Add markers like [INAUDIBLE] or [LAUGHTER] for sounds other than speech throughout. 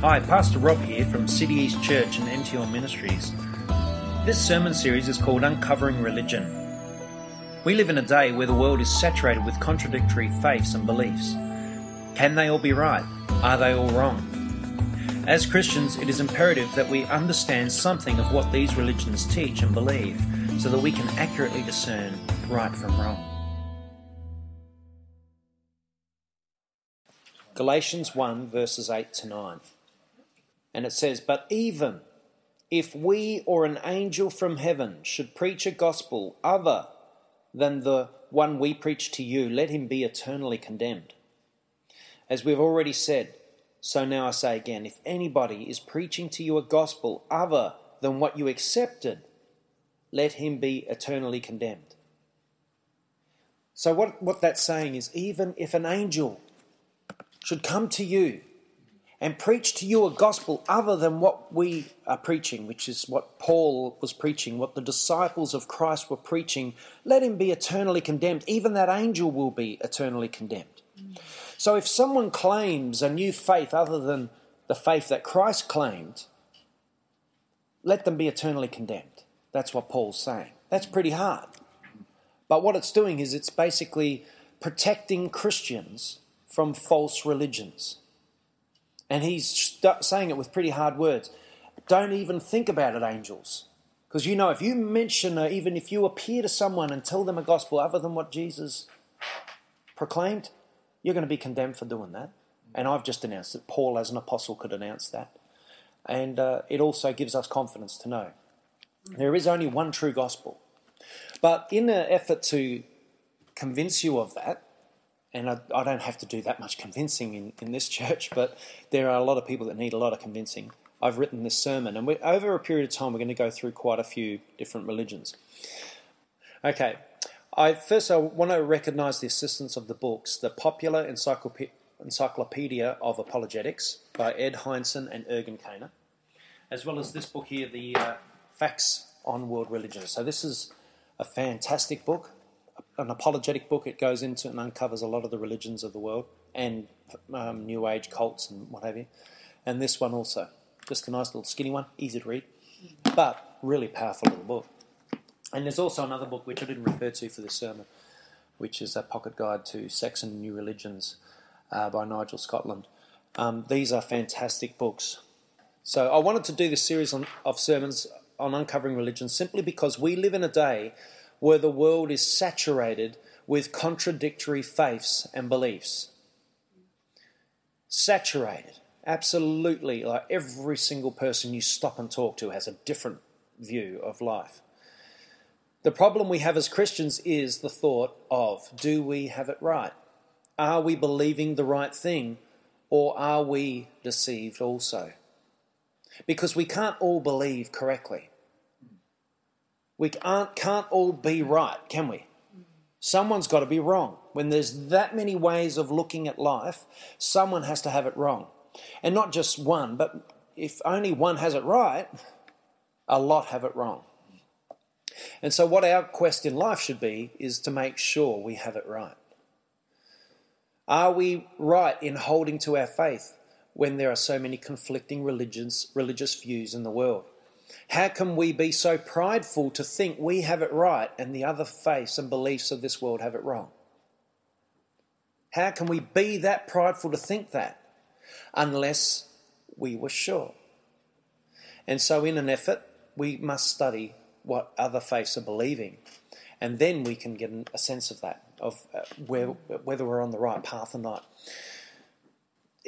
Hi, Pastor Rob here from City East Church and NTL Ministries. This sermon series is called Uncovering Religion. We live in a day where the world is saturated with contradictory faiths and beliefs. Can they all be right? Are they all wrong? As Christians, it is imperative that we understand something of what these religions teach and believe so that we can accurately discern right from wrong. Galatians 1, verses 8 to 9. And it says, But even if we or an angel from heaven should preach a gospel other than the one we preach to you, let him be eternally condemned. As we've already said, so now I say again if anybody is preaching to you a gospel other than what you accepted, let him be eternally condemned. So, what, what that's saying is even if an angel should come to you and preach to you a gospel other than what we are preaching, which is what Paul was preaching, what the disciples of Christ were preaching, let him be eternally condemned. Even that angel will be eternally condemned. So if someone claims a new faith other than the faith that Christ claimed, let them be eternally condemned. That's what Paul's saying. That's pretty hard. But what it's doing is it's basically protecting Christians from false religions. And he's st- saying it with pretty hard words. Don't even think about it, angels. Because you know, if you mention, uh, even if you appear to someone and tell them a gospel other than what Jesus proclaimed, you're going to be condemned for doing that. And I've just announced that Paul, as an apostle, could announce that. And uh, it also gives us confidence to know there is only one true gospel. But in an effort to convince you of that, and I, I, don't have to do that much convincing in, in this [LAUGHS] church, but there are a lot of people that need a lot of convincing. I've written this sermon, and over a period of time, we're going to go through quite a few different religions. Okay, I first I want to recognise the assistance of the books, the Popular Encyclopedia of Apologetics by Ed Hindson and Ergun Caner, as well as this book here, the uh, Facts on World Religions. So this is a fantastic book an apologetic book. It goes into and uncovers a lot of the religions of the world and um, New Age cults and what have you. And this one also, just a nice little skinny one, easy to read, but really powerful little book. And there's also another book which I didn't refer to for this sermon, which is a pocket guide to sects and new religions uh, by Nigel Scotland. Um, these are fantastic books. So I wanted to do this series on, of sermons on uncovering religion simply because we live in a day where the world is saturated with contradictory faiths and beliefs. Saturated. Absolutely. Like every single person you stop and talk to has a different view of life. The problem we have as Christians is the thought of do we have it right? Are we believing the right thing or are we deceived also? Because we can't all believe correctly. We aren't, can't all be right, can we? Someone's got to be wrong. When there's that many ways of looking at life, someone has to have it wrong. And not just one, but if only one has it right, a lot have it wrong. And so, what our quest in life should be is to make sure we have it right. Are we right in holding to our faith when there are so many conflicting religions, religious views in the world? How can we be so prideful to think we have it right and the other faiths and beliefs of this world have it wrong? How can we be that prideful to think that unless we were sure? And so, in an effort, we must study what other faiths are believing, and then we can get a sense of that, of uh, where, whether we're on the right path or not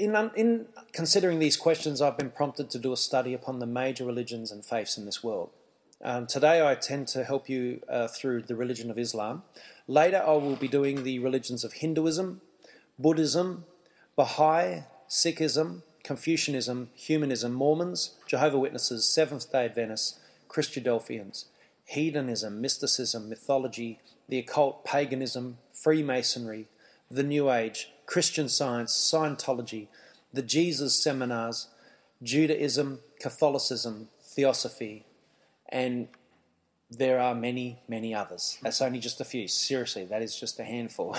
in, in considering these questions, I've been prompted to do a study upon the major religions and faiths in this world. Um, today, I tend to help you uh, through the religion of Islam. Later, I will be doing the religions of Hinduism, Buddhism, Baha'i, Sikhism, Confucianism, Humanism, Mormons, Jehovah Witnesses, Seventh day Adventists, Christadelphians, hedonism, mysticism, mythology, the occult, paganism, Freemasonry, the New Age, Christian Science, Scientology, the Jesus Seminars, Judaism, Catholicism, Theosophy, and there are many, many others. That's only just a few. Seriously, that is just a handful.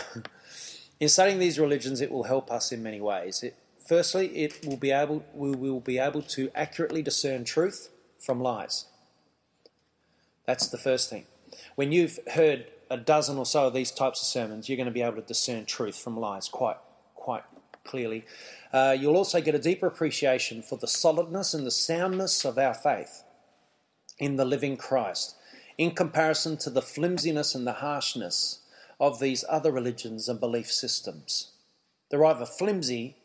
[LAUGHS] in studying these religions, it will help us in many ways. It, Firstly, it will be able, we will be able to accurately discern truth from lies. That's the first thing. When you've heard a dozen or so of these types of sermons, you're going to be able to discern truth from lies quite, quite clearly. Uh, you'll also get a deeper appreciation for the solidness and the soundness of our faith in the living Christ, in comparison to the flimsiness and the harshness of these other religions and belief systems. They're either flimsy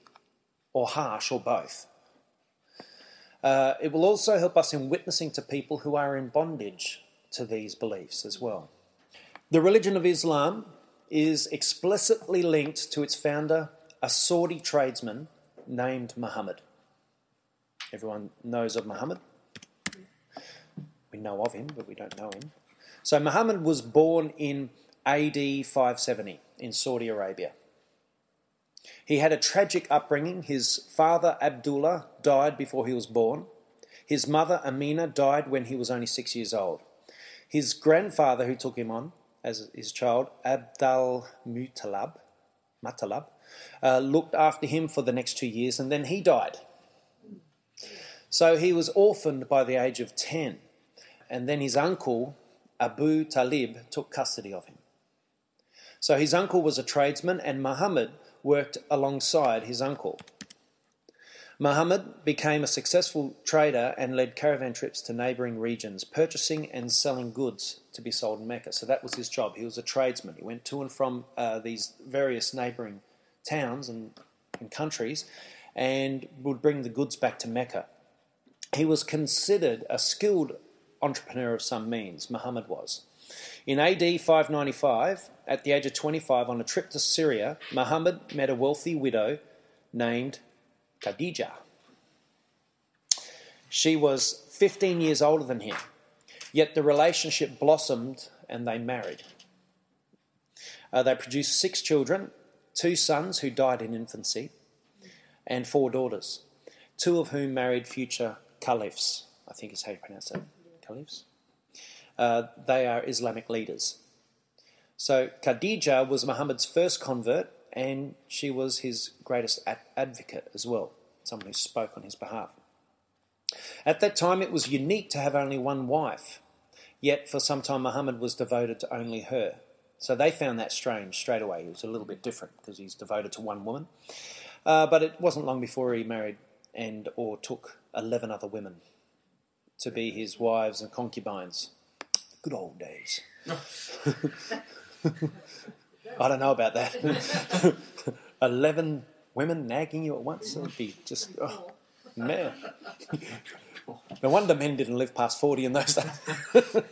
or harsh or both. Uh, it will also help us in witnessing to people who are in bondage to these beliefs as well. The religion of Islam is explicitly linked to its founder, a Saudi tradesman named Muhammad. Everyone knows of Muhammad. We know of him, but we don't know him. So Muhammad was born in AD 570 in Saudi Arabia. He had a tragic upbringing. His father, Abdullah, died before he was born. His mother, Amina, died when he was only six years old. His grandfather, who took him on as his child, Abdal Mutalab, Matalab, uh, looked after him for the next two years and then he died. So he was orphaned by the age of 10. And then his uncle, Abu Talib, took custody of him. So his uncle was a tradesman and Muhammad worked alongside his uncle. Muhammad became a successful trader and led caravan trips to neighbouring regions, purchasing and selling goods to be sold in Mecca. So that was his job. He was a tradesman. He went to and from uh, these various neighbouring towns and, and countries and would bring the goods back to Mecca. He was considered a skilled entrepreneur of some means, Muhammad was. In AD 595, at the age of 25, on a trip to Syria, Muhammad met a wealthy widow named Khadija. She was 15 years older than him, yet the relationship blossomed and they married. Uh, they produced six children two sons who died in infancy, and four daughters, two of whom married future caliphs. I think is how you pronounce that. Caliphs? Uh, they are Islamic leaders. So Khadija was Muhammad's first convert, and she was his greatest ad- advocate as well, someone who spoke on his behalf. At that time, it was unique to have only one wife, yet for some time Muhammad was devoted to only her. So they found that strange straight away. He was a little bit different because he's devoted to one woman. Uh, but it wasn't long before he married and or took 11 other women to be his wives and concubines. Good old days. [LAUGHS] [LAUGHS] I don't know about that. [LAUGHS] 11 women nagging you at once? Would be just, oh, man. No wonder men didn't live past 40 in those days.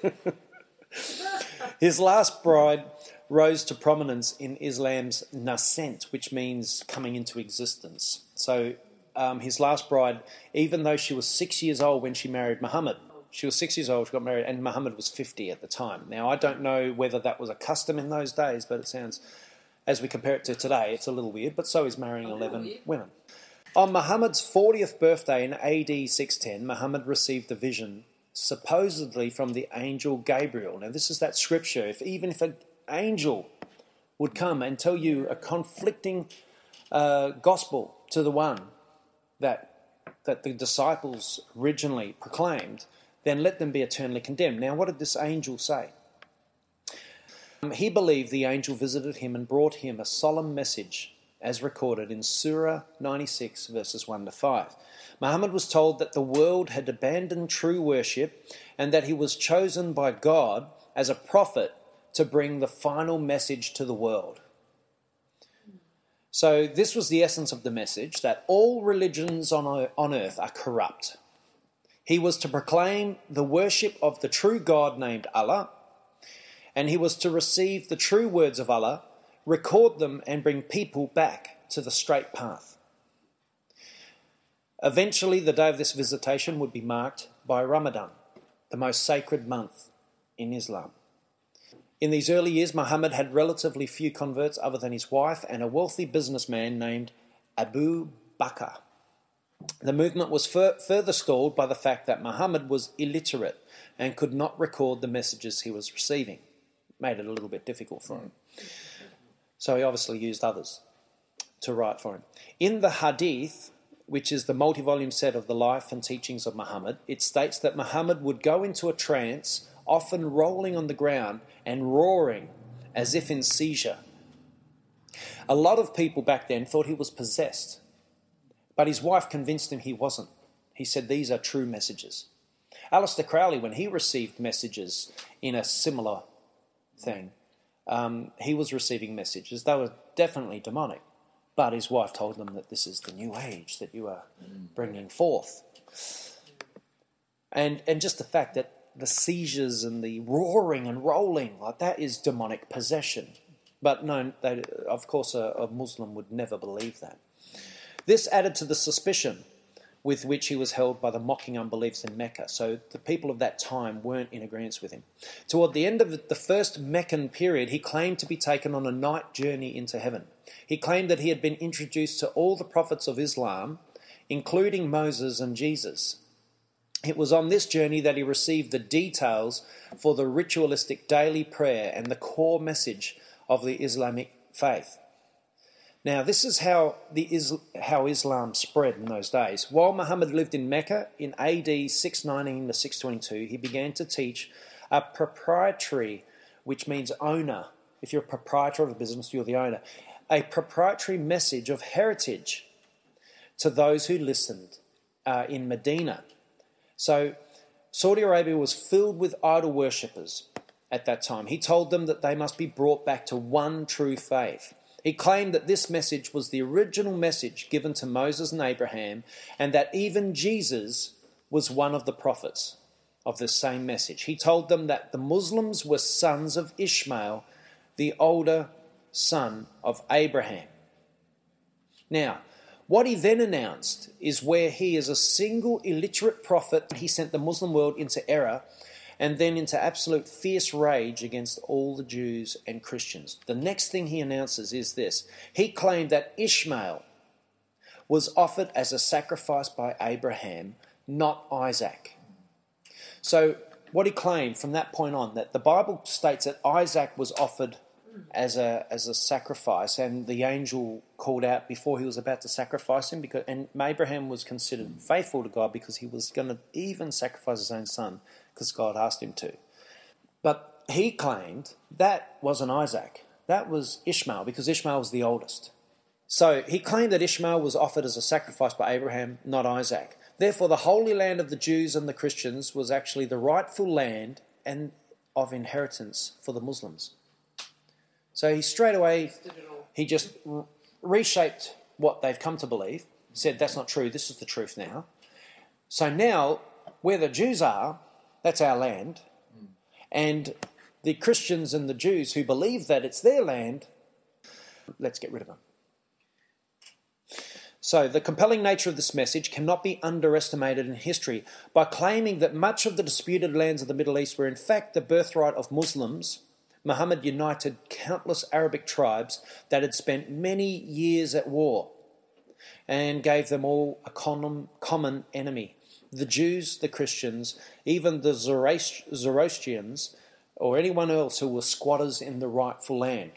[LAUGHS] His last bride rose to prominence in Islam's nascent, which means coming into existence. So um, his last bride, even though she was six years old when she married Muhammad, she was six years old, she got married, and Muhammad was 50 at the time. Now, I don't know whether that was a custom in those days, but it sounds, as we compare it to today, it's a little weird, but so is marrying 11 women. On Muhammad's 40th birthday in AD 610, Muhammad received a vision supposedly from the angel Gabriel. Now, this is that scripture. If even if an angel would come and tell you a conflicting uh, gospel to the one that that the disciples originally proclaimed, then let them be eternally condemned. Now, what did this angel say? Um, he believed the angel visited him and brought him a solemn message, as recorded in Surah 96, verses 1 to 5. Muhammad was told that the world had abandoned true worship and that he was chosen by God as a prophet to bring the final message to the world. So, this was the essence of the message that all religions on, on earth are corrupt. He was to proclaim the worship of the true God named Allah, and he was to receive the true words of Allah, record them, and bring people back to the straight path. Eventually, the day of this visitation would be marked by Ramadan, the most sacred month in Islam. In these early years, Muhammad had relatively few converts other than his wife and a wealthy businessman named Abu Bakr. The movement was fur- further stalled by the fact that Muhammad was illiterate and could not record the messages he was receiving. Made it a little bit difficult for him. So he obviously used others to write for him. In the Hadith, which is the multi volume set of the life and teachings of Muhammad, it states that Muhammad would go into a trance, often rolling on the ground and roaring as if in seizure. A lot of people back then thought he was possessed, but his wife convinced him he wasn't. He said these are true messages. Aleister Crowley, when he received messages in a similar thing, um, he was receiving messages. They were definitely demonic. But his wife told him that this is the new age that you are bringing forth. And, and just the fact that the seizures and the roaring and rolling, like that is demonic possession. But no, they, of course, a, a Muslim would never believe that. This added to the suspicion with which he was held by the mocking unbeliefs in Mecca. So the people of that time weren't in agreement with him. Toward the end of the first Meccan period, he claimed to be taken on a night journey into heaven. He claimed that he had been introduced to all the prophets of Islam, including Moses and Jesus. It was on this journey that he received the details for the ritualistic daily prayer and the core message of the Islamic faith. Now, this is how, the how Islam spread in those days. While Muhammad lived in Mecca in AD 619 to 622, he began to teach a proprietary, which means owner. If you're a proprietor of a business, you're the owner. A proprietary message of heritage to those who listened uh, in Medina. So, Saudi Arabia was filled with idol worshippers at that time. He told them that they must be brought back to one true faith. He claimed that this message was the original message given to Moses and Abraham, and that even Jesus was one of the prophets of the same message. He told them that the Muslims were sons of Ishmael, the older son of Abraham. Now, what he then announced is where he, as a single illiterate prophet, he sent the Muslim world into error and then into absolute fierce rage against all the Jews and Christians. The next thing he announces is this he claimed that Ishmael was offered as a sacrifice by Abraham, not Isaac. So, what he claimed from that point on, that the Bible states that Isaac was offered as a as a sacrifice, and the angel called out before he was about to sacrifice him, because and Abraham was considered faithful to God because he was going to even sacrifice his own son because God asked him to. But he claimed that wasn't Isaac, that was Ishmael, because Ishmael was the oldest. So he claimed that Ishmael was offered as a sacrifice by Abraham, not Isaac. Therefore, the holy land of the Jews and the Christians was actually the rightful land and of inheritance for the Muslims. So he straight away, he just reshaped what they've come to believe, said that's not true, this is the truth now. So now, where the Jews are, that's our land. And the Christians and the Jews who believe that it's their land, let's get rid of them. So, the compelling nature of this message cannot be underestimated in history. By claiming that much of the disputed lands of the Middle East were in fact the birthright of Muslims, Muhammad united countless Arabic tribes that had spent many years at war and gave them all a common enemy the Jews, the Christians, even the Zoroastrians, or anyone else who were squatters in the rightful land.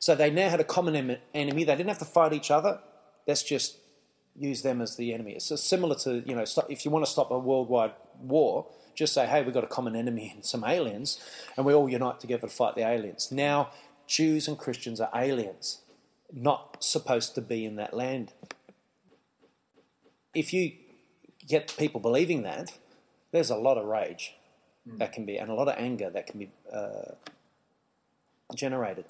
So they now had a common enemy. They didn't have to fight each other. Let's just use them as the enemy. It's similar to, you know, if you want to stop a worldwide war, just say, hey, we've got a common enemy and some aliens, and we all unite together to fight the aliens. Now, Jews and Christians are aliens, not supposed to be in that land. If you get people believing that, there's a lot of rage mm. that can be, and a lot of anger that can be uh, generated.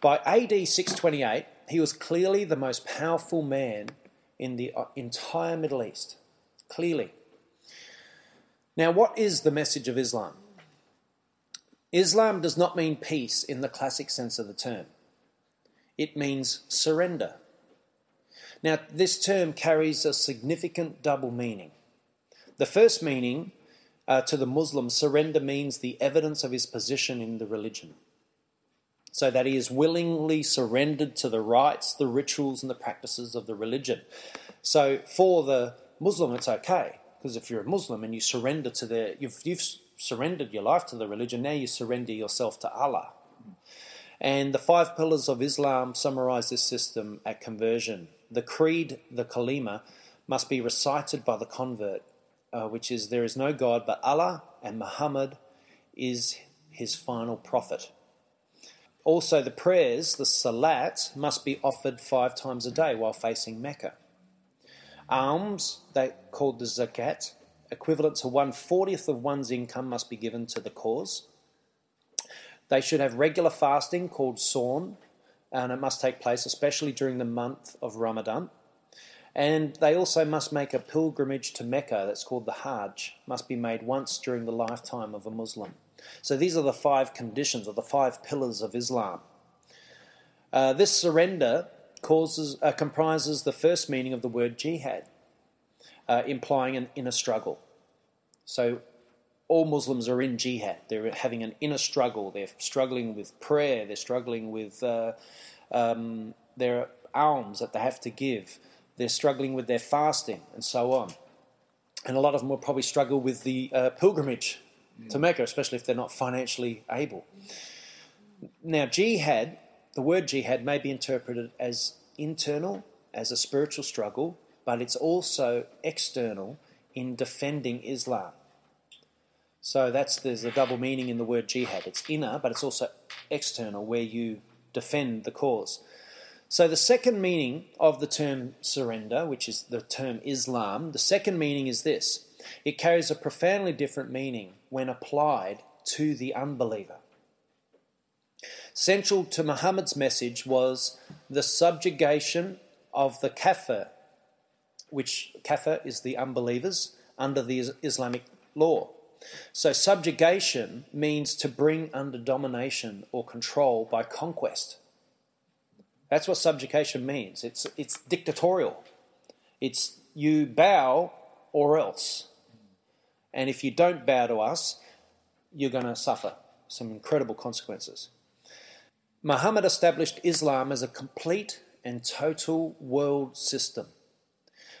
By AD 628, he was clearly the most powerful man in the uh, entire Middle East. Clearly. Now, what is the message of Islam? Islam does not mean peace in the classic sense of the term. It means surrender. Now, this term carries a significant double meaning. The first meaning uh, to the Muslim, surrender means the evidence of his position in the religion. So that he is willingly surrendered to the rites, the rituals, and the practices of the religion. So for the Muslim, it's okay. Because if you're a Muslim and you surrender to the, you've, you've surrendered your life to the religion, now you surrender yourself to Allah. And the five pillars of Islam summarize this system at conversion. The creed, the kalima, must be recited by the convert, uh, which is there is no God but Allah, and Muhammad is his final prophet. Also, the prayers, the salat, must be offered five times a day while facing Mecca. Alms, they called the zakat, equivalent to one fortieth of one's income, must be given to the cause. They should have regular fasting called sawm, and it must take place especially during the month of Ramadan. And they also must make a pilgrimage to Mecca that's called the Hajj, must be made once during the lifetime of a Muslim. So these are the five conditions or the five pillars of Islam. Uh, this surrender causes, uh, comprises the first meaning of the word jihad, uh, implying an inner struggle. So all Muslims are in jihad. They're having an inner struggle. They're struggling with prayer. They're struggling with uh, um, their alms that they have to give. They're struggling with their fasting and so on. And a lot of them will probably struggle with the uh, pilgrimage to Mecca, especially if they're not financially able. Now, jihad, the word jihad may be interpreted as internal, as a spiritual struggle, but it's also external in defending Islam. So that's there's a double meaning in the word jihad. It's inner, but it's also external, where you defend the cause. So the second meaning of the term surrender, which is the term Islam, the second meaning is this. It carries a profoundly different meaning when applied to the unbeliever. Central to Muhammad's message was the subjugation of the kafir, which kafir is the unbelievers under the Islamic law. So, subjugation means to bring under domination or control by conquest. That's what subjugation means. It's, it's dictatorial. It's you bow or else. And if you don't bow to us, you're going to suffer some incredible consequences. Muhammad established Islam as a complete and total world system.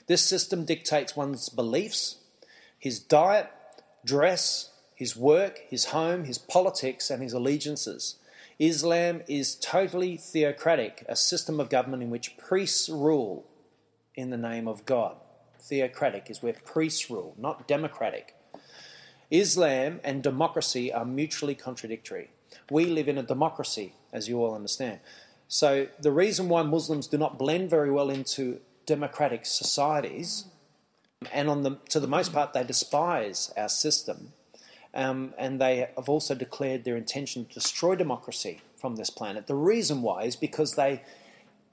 This system dictates one's beliefs, his diet, dress, his work, his home, his politics, and his allegiances. Islam is totally theocratic, a system of government in which priests rule in the name of God. Theocratic is where priests rule, not democratic. Islam and democracy are mutually contradictory. We live in a democracy, as you all understand. So, the reason why Muslims do not blend very well into democratic societies and on the, to the most part, they despise our system. Um, and they have also declared their intention to destroy democracy from this planet. The reason why is because they,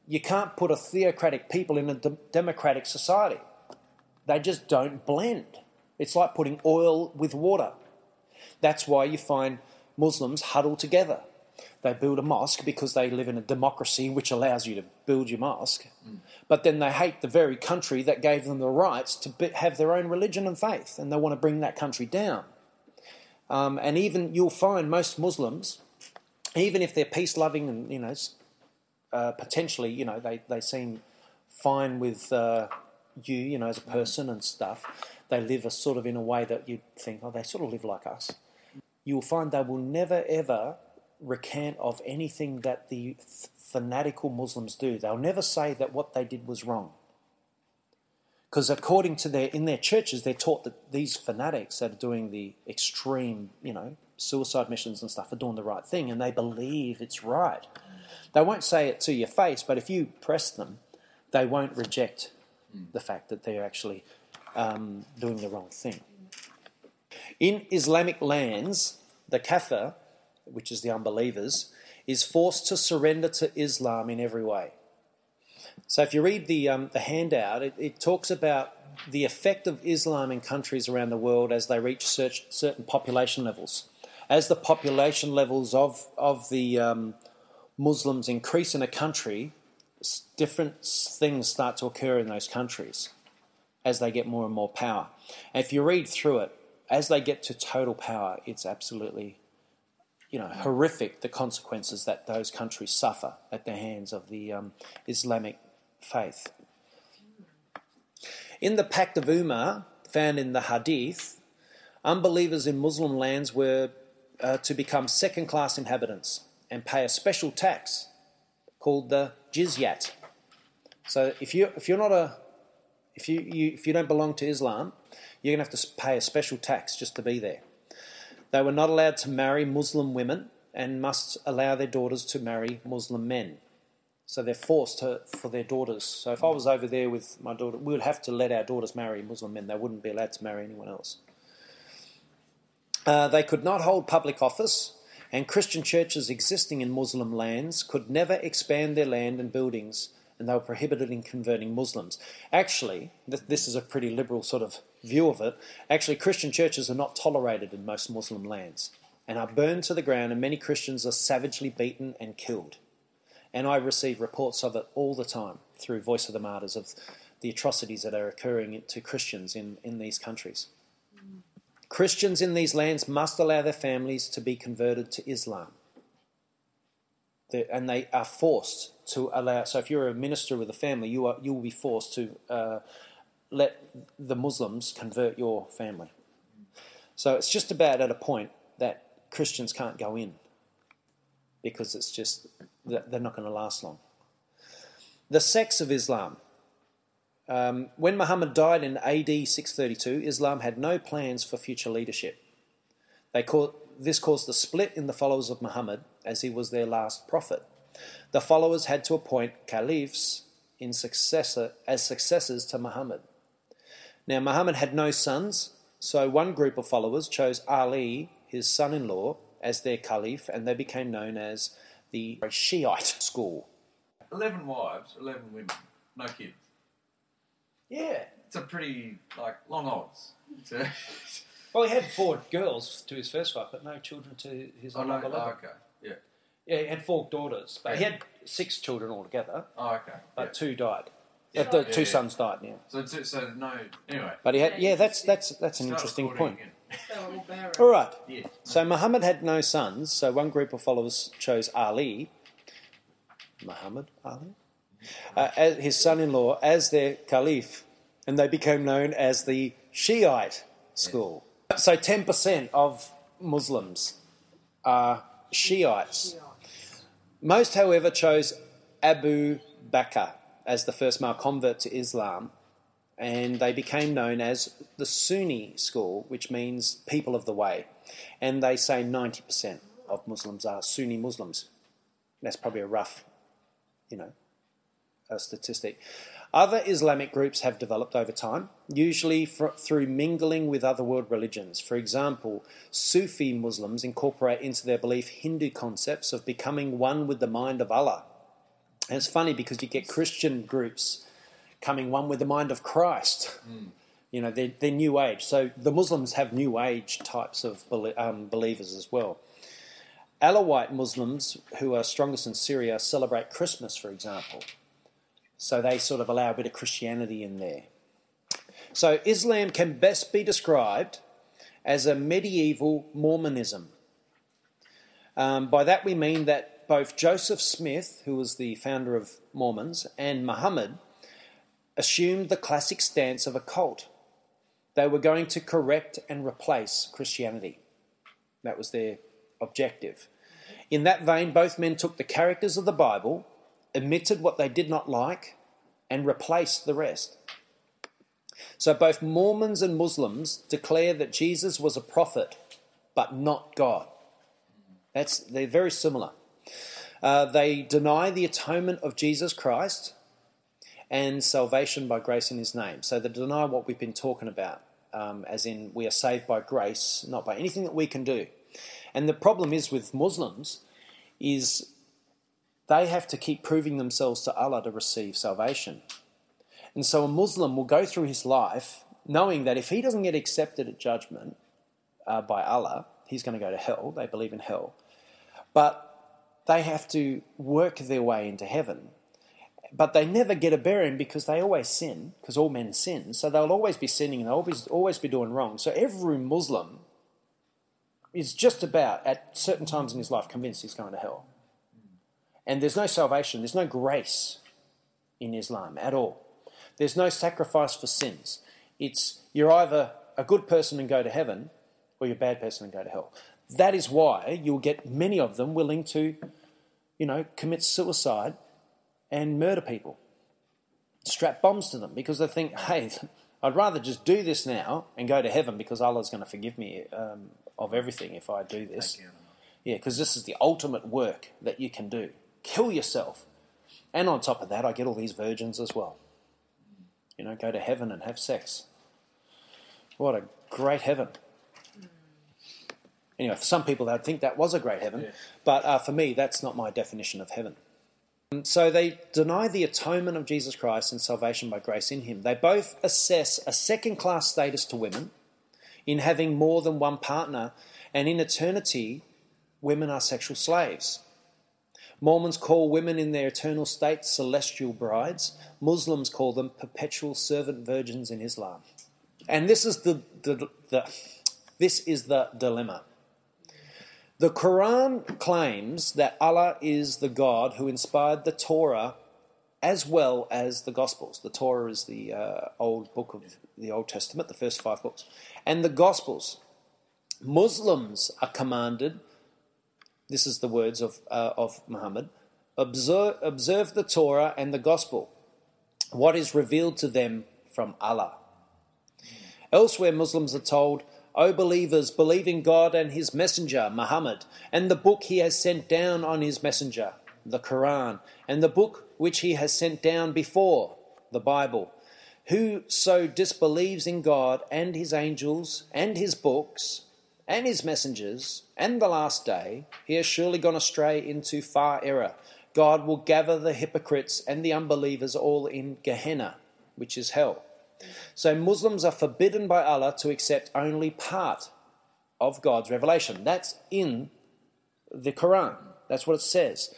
you can't put a theocratic people in a de- democratic society. They just don't blend. It's like putting oil with water. That's why you find Muslims huddle together. They build a mosque because they live in a democracy which allows you to build your mosque. Mm. But then they hate the very country that gave them the rights to be, have their own religion and faith, and they want to bring that country down. Um, and even you'll find most Muslims, even if they're peace loving and you know uh, potentially you know they, they seem fine with uh, you you know as a person and stuff, they live a sort of in a way that you'd think oh they sort of live like us. You'll find they will never ever recant of anything that the fanatical Muslims do. They'll never say that what they did was wrong. Because according to their in their churches, they're taught that these fanatics that are doing the extreme, you know, suicide missions and stuff are doing the right thing, and they believe it's right. They won't say it to your face, but if you press them, they won't reject the fact that they're actually um, doing the wrong thing. In Islamic lands, the kafir which is the unbelievers, is forced to surrender to Islam in every way. So if you read the, um, the handout, it, it, talks about the effect of Islam in countries around the world as they reach certain population levels. As the population levels of, of the um, Muslims increase in a country, different things start to occur in those countries as they get more and more power. And if you read through it, as they get to total power, it's absolutely you know, horrific the consequences that those countries suffer at the hands of the um, Islamic faith. In the Pact of Umar, found in the Hadith, unbelievers in Muslim lands were uh, to become second class inhabitants and pay a special tax called the jizyat. So if you if you're not a if you, you if you don't belong to Islam, you're going to have to pay a special tax just to be there. They were not allowed to marry Muslim women and must allow their daughters to marry Muslim men. So they're forced to, for their daughters. So if I was over there with my daughter, we would have to let our daughters marry Muslim men. They wouldn't be allowed to marry anyone else. Uh, they could not hold public office, and Christian churches existing in Muslim lands could never expand their land and buildings, and they were prohibited in converting Muslims. Actually, th- this is a pretty liberal sort of view of it. Actually, Christian churches are not tolerated in most Muslim lands and are burned to the ground, and many Christians are savagely beaten and killed. And I receive reports of it all the time through Voice of the Martyrs of the atrocities that are occurring to Christians in, in these countries. Christians in these lands must allow their families to be converted to Islam. and they are forced to allow. So, if you're a minister with a family, you are you will be forced to uh, let the Muslims convert your family. So it's just about at a point that Christians can't go in because it's just they're not going to last long. The sects of Islam. Um, when Muhammad died in AD 632, Islam had no plans for future leadership. They this caused a split in the followers of Muhammad, as he was their last prophet. The followers had to appoint caliphs in successor, as successors to Muhammad. Now, Muhammad had no sons, so one group of followers chose Ali, his son in law, as their caliph, and they became known as the Shiite school. 11 wives, 11 women, no kids. Yeah. It's a pretty, like, long odds. [LAUGHS] well, he had four girls to his first wife, but no children to his oh, no, oh, okay, yeah. Yeah, he had four daughters, but yeah. he had six children altogether. Oh, okay. But yeah. two died. Yeah. Uh, the yeah, two yeah. sons died. Yeah. So, so, so no. Anyway. But he had. Yeah, that's that's that's an interesting point. All right. Yeah. So Muhammad had no sons. So one group of followers chose Ali. Muhammad Ali, uh, as his son-in-law, as their caliph, and they became known as the Shiite school. So ten percent of Muslims are Shiites. Most, however, chose Abu Bakr as the first male convert to Islam, and they became known as the Sunni school, which means people of the way. And they say 90% of Muslims are Sunni Muslims. That's probably a rough, you know, statistic. Other Islamic groups have developed over time, usually fr- through mingling with other world religions. For example, Sufi Muslims incorporate into their belief Hindu concepts of becoming one with the mind of Allah and it's funny because you get Christian groups coming one with the mind of Christ. Mm. You know, they're, they're, New Age. So the Muslims have New Age types of um, believers as well. Alawite Muslims, who are strongest in Syria, celebrate Christmas, for example. So they sort of allow a bit of Christianity in there. So Islam can best be described as a medieval Mormonism. Um, by that we mean that both Joseph Smith, who was the founder of Mormons, and Muhammad assumed the classic stance of a cult. They were going to correct and replace Christianity. That was their objective. In that vein, both men took the characters of the Bible, omitted what they did not like, and replaced the rest. So both Mormons and Muslims declare that Jesus was a prophet, but not God. That's, they're very similar. Uh, they deny the atonement of Jesus Christ and salvation by grace in his name. So they deny what we've been talking about, um, as in we are saved by grace, not by anything that we can do. And the problem is with Muslims is they have to keep proving themselves to Allah to receive salvation. And so a Muslim will go through his life knowing that if he doesn't get accepted at judgment uh, by Allah, he's going to go to hell. They believe in hell. But they have to work their way into heaven. But they never get a bearing because they always sin, because all men sin. So they'll always be sinning and they'll always, always be doing wrong. So every Muslim is just about, at certain times in his life, convinced he's going to hell. And there's no salvation, there's no grace in Islam at all. There's no sacrifice for sins. It's you're either a good person and go to heaven, or you're a bad person and go to hell. That is why you'll get many of them willing to you know, commit suicide and murder people, strap bombs to them because they think, hey, I'd rather just do this now and go to heaven because Allah's going to forgive me um, of everything if I do this. Take you on a- Yeah, because this is the ultimate work that you can do. Kill yourself. And on top of that, I get all these virgins as well. You know, go to heaven and have sex. What a great heaven. Anyway, for some people, they'd think that was a great heaven. Yeah. But uh, for me, that's not my definition of heaven. And So they deny the atonement of Jesus Christ and salvation by grace in him. They both assess a second class status to women in having more than one partner, and in eternity, women are sexual slaves. Mormons call women in their eternal state celestial brides. Muslims call them perpetual servant virgins in Islam. And this is the, the, the this is the dilemma. The Quran claims that Allah is the God who inspired the Torah as well as the Gospels. The Torah is the uh, old book of the Old Testament, the first five books, and the Gospels. Muslims are commanded. This is the words of uh, of Muhammad. Observe, observe the Torah and the Gospel, what is revealed to them from Allah. Elsewhere, Muslims are told, O believers, believe in God and His Messenger, Muhammad, and the book He has sent down on His Messenger, the Quran, and the book which He has sent down before, the Bible. Whoso disbelieves in God and His angels and His books and His messengers and the last day, he has surely gone astray into far error. God will gather the hypocrites and the unbelievers all in Gehenna, which is hell. So Muslims are forbidden by Allah to accept only part of God's revelation. That's in the Quran. That's what it says.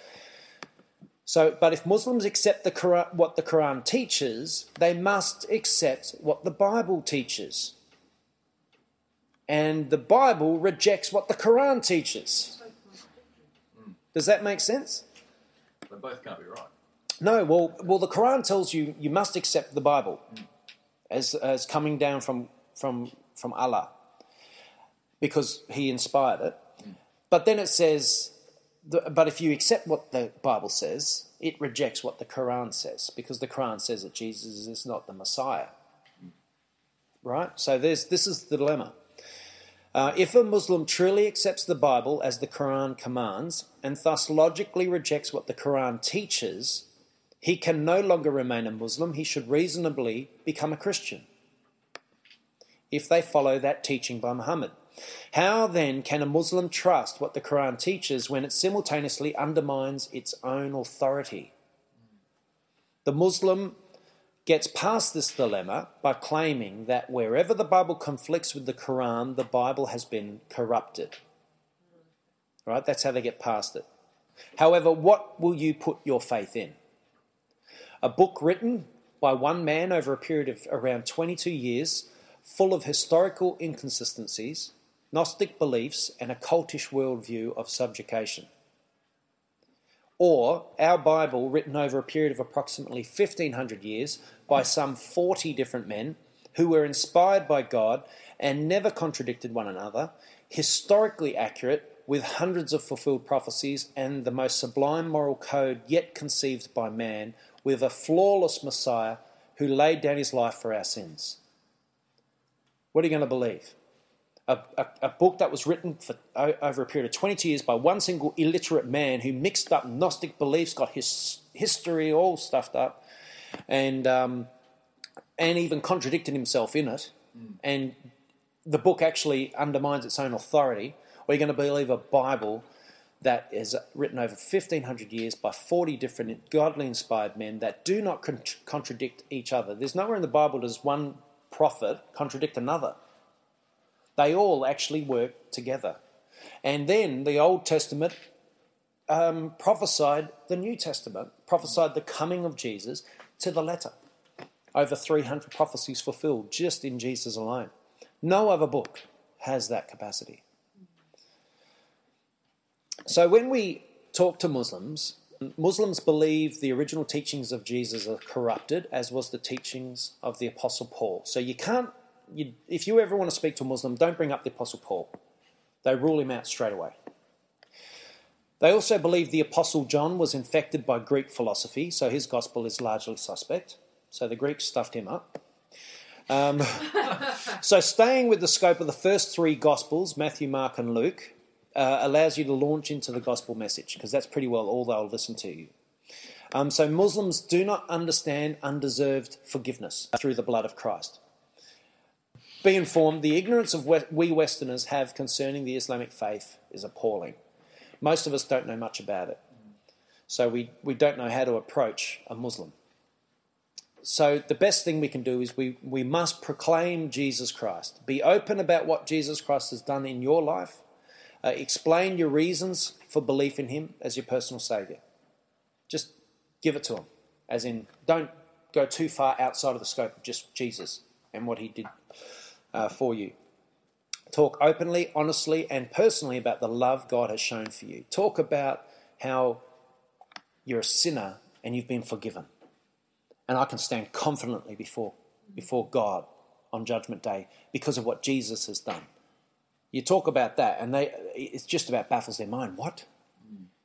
So, but if Muslims accept the Quran, what the Quran teaches, they must accept what the Bible teaches. And the Bible rejects what the Quran teaches. Does that make sense? They both can't be right. No, well, well, the Quran tells you you must accept the Bible hmm. As as coming down from from from Allah because He inspired it. But then it says, but if you accept what the Bible says, it rejects what the Quran says because the Quran says that Jesus is not the Messiah. Right. So there's this is the dilemma. Uh, if a Muslim truly accepts the Bible as the Quran commands and thus logically rejects what the Quran teaches, he can no longer remain a Muslim. He should reasonably become a Christian if they follow that teaching by Muhammad. How then can a Muslim trust what the Quran teaches when it simultaneously undermines its own authority? The Muslim gets past this dilemma by claiming that wherever the Bible conflicts with the Quran, the Bible has been corrupted. Right? That's how they get past it. However, what will you put your faith in? A book written by one man over a period of around 22 years, full of historical inconsistencies, Gnostic beliefs, and a cultish worldview of subjugation. Or our Bible, written over a period of approximately 1500 years by some 40 different men who were inspired by God and never contradicted one another, historically accurate, with hundreds of fulfilled prophecies and the most sublime moral code yet conceived by man, with a flawless Messiah who laid down his life for our sins. What are you going to believe? A, a, a book that was written for over a period of 22 years by one single illiterate man who mixed up Gnostic beliefs, got his history all stuffed up, and um, and even contradicted himself in it. And the book actually undermines its own authority. Or you're going to believe a Bible that is written over 1500 years by 40 different godly inspired men that do not con- contradict each other. There's nowhere in the Bible does one prophet contradict another. They all actually work together. And then the Old Testament um, prophesied the New Testament, prophesied the coming of Jesus to the letter. Over 300 prophecies fulfilled just in Jesus alone. No other book has that capacity. So when we talk to Muslims, Muslims believe the original teachings of Jesus are corrupted, as was the teachings of the Apostle Paul. So you can't, you, if you ever want to speak to a Muslim, don't bring up the Apostle Paul. They rule him out straight away. They also believe the Apostle John was infected by Greek philosophy, so his gospel is largely suspect. So the Greeks stuffed him up. Um, [LAUGHS] so, staying with the scope of the first three Gospels, Matthew, Mark, and Luke, uh, allows you to launch into the gospel message because that's pretty well all they'll listen to you. Um, so, Muslims do not understand undeserved forgiveness through the blood of Christ. Be informed, the ignorance of what we Westerners have concerning the Islamic faith is appalling. Most of us don't know much about it. So, we, we don't know how to approach a Muslim. So the best thing we can do is we, we must proclaim Jesus Christ. Be open about what Jesus Christ has done in your life. Uh, explain your reasons for belief in him as your personal Saviour. Just give it to him. As in, don't go too far outside of the scope of just Jesus and what he did uh, for you. Talk openly, honestly, and personally about the love God has shown for you. Talk about how you're a sinner and you've been forgiven and I can stand confidently before, before God on Judgment Day because of what Jesus has done. You talk about that, and they it's just about baffles their mind. What?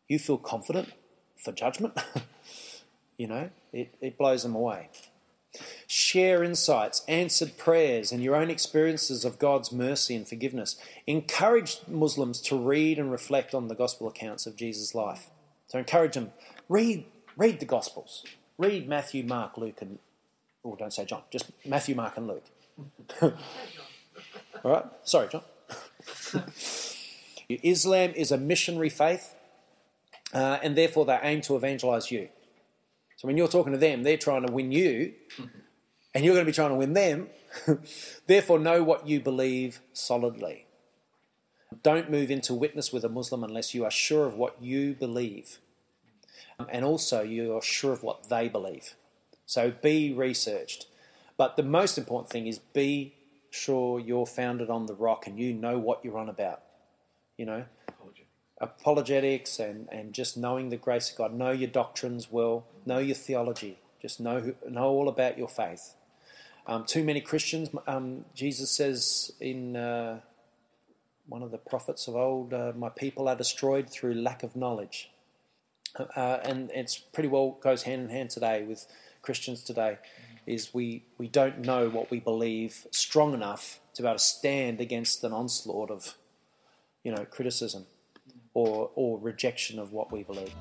You feel confident for judgment? [LAUGHS] you know, it, it blows them away. Share insights, answered prayers, and your own experiences of God's mercy and forgiveness. Encourage Muslims to read and reflect on the gospel accounts of Jesus' life. So encourage them, read, read the gospels. Read Matthew, Mark, Luke, and oh, don't say John. Just Matthew, Mark, and Luke. [LAUGHS] All right. Sorry, John. [LAUGHS] Islam is a missionary faith, uh, and therefore they aim to evangelize you. So when you're talking to them, they're trying to win you, [LAUGHS] and you're going to be trying to win them. [LAUGHS] therefore, know what you believe solidly. Don't move into witness with a Muslim unless you are sure of what you believe and also you're sure of what they believe. So be researched. But the most important thing is be sure you're founded on the rock and you know what you're on about. You know? Apologetics and, and just knowing the grace of God. Know your doctrines well. Know your theology. Just know, know all about your faith. Um, too many Christians, um, Jesus says in uh, one of the prophets of old, uh, My people are destroyed through lack of knowledge uh, and it's pretty well goes hand in hand today with Christians today. Is we, we don't know what we believe strong enough to be able to stand against an onslaught of, you know, criticism or or rejection of what we believe.